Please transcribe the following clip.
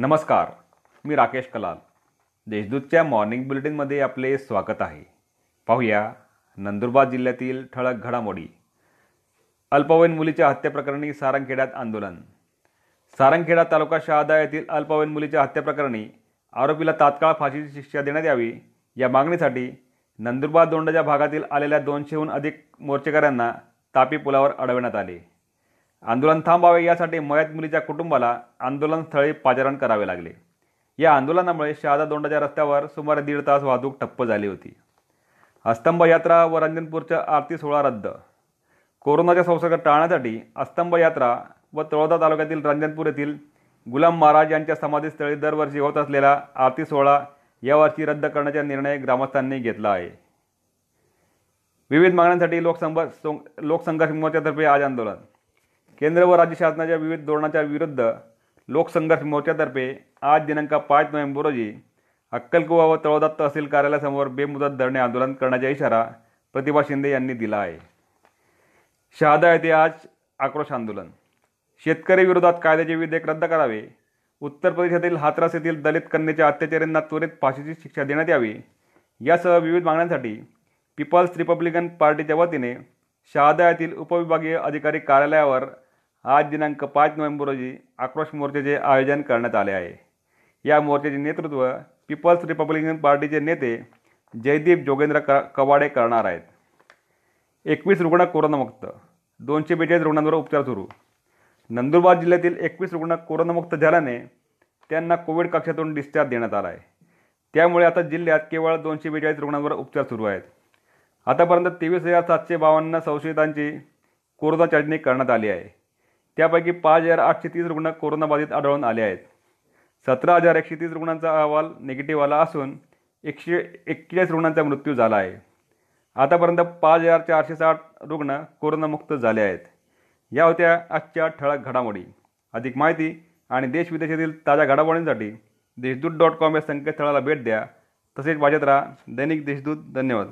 नमस्कार मी राकेश कलाल. देशदूतच्या मॉर्निंग बुलेटिनमध्ये आपले स्वागत आहे. पाहूया नंदुरबार जिल्ह्यातील ठळक घडामोडी. अल्पवयीन मुलीच्या हत्येप्रकरणी सारंगखेड्यात आंदोलन. सारंगखेडा तालुका शहादा येथील अल्पवयीन मुलीच्या हत्येप्रकरणी आरोपीला तात्काळ फाशीची शिक्षा देण्यात यावी या मागणीसाठी नंदुरबार दोंडाच्या भागातील आलेल्या दोनशेहून अधिक मोर्चेकऱ्यांना तापी पुलावर अडवण्यात आले. आंदोलन थांबावे यासाठी मयत मुलीच्या कुटुंबाला आंदोलनस्थळी पाचारण करावे लागले. या आंदोलनामुळे शहादा दोंडाच्या रस्त्यावर सुमारे दीड तास वाहतूक ठप्प झाली होती. अस्तंभ यात्रा व रंजनपूरच्या आरती सोहळा रद्द. कोरोनाचा संसर्ग टाळण्यासाठी अस्तंभ यात्रा व तळोदा तालुक्यातील रंजनपूर येथील गुलाम महाराज यांच्या समाधीस्थळी दरवर्षी होत असलेला आरती सोहळा यावर्षी रद्द करण्याचा निर्णय ग्रामस्थांनी घेतला आहे. विविध मागण्यांसाठी लोकसंभ लोकसंघर्ष मोर्चातर्फे आज आंदोलन. केंद्र व राज्य शासनाच्या विविध धोरणाच्या विरुद्ध लोकसंघर्ष मोर्चातर्फे आज दिनांक पाच नोव्हेंबर रोजी अक्कलकुवा व तळोदा तहसील कार्यालयासमोर बेमुदत धरणे आंदोलन करण्याचा इशारा प्रतिभा शिंदे यांनी दिला आहे. शहादा येथे आज आक्रोश आंदोलन. शेतकरी विरोधात कायद्याचे विधेयक रद्द करावे. उत्तर प्रदेशातील हाथरस येथील दलित कन्येच्या अत्याचारींना त्वरित फाशीची शिक्षा देण्यात यावी. यासह विविध मागण्यांसाठी पीपल्स रिपब्लिकन पार्टीच्या वतीने शहादा येथील उपविभागीय अधिकारी कार्यालयावर आज दिनांक पाच नोव्हेंबर रोजी आक्रोश मोर्चाचे आयोजन करण्यात आले आहे. या मोर्चाचे नेतृत्व पीपल्स रिपब्लिकन पार्टीचे नेते जयदीप जोगेंद्र क कवाडे करणार आहेत. एकवीस रुग्ण कोरोनामुक्त दोनशे बेचाळीस रुग्णांवर उपचार सुरू. नंदुरबार जिल्ह्यातील एकवीस रुग्ण कोरोनामुक्त झाल्याने त्यांना कोविड कक्षातून डिस्चार्ज देण्यात आला आहे. त्यामुळे आता जिल्ह्यात केवळ दोनशे बेचाळीस रुग्णांवर उपचार सुरू आहेत. आतापर्यंत तेवीस हजार सातशे बावन्न संशयितांची कोरोना चाचणी करण्यात आली आहे. त्यापैकी पाच हजार आठशे तीस रुग्ण कोरोनाबाधित आढळून आले आहेत. सतरा हजार एकशे तीस रुग्णांचा अहवाल निगेटिव्ह आला असून एकशे एक्केचाळीस रुग्णांचा मृत्यू झाला आहे. आतापर्यंत पाच हजार चारशे साठ रुग्ण कोरोनामुक्त झाले आहेत. या होत्या आजच्या ठळक घडामोडी. अधिक माहिती आणि देशविदेशातील ताज्या घडामोडींसाठी देशदूत डॉट कॉम या संकेतस्थळाला भेट द्या. तसेच वाजत राहा दैनिक देशदूत. धन्यवाद.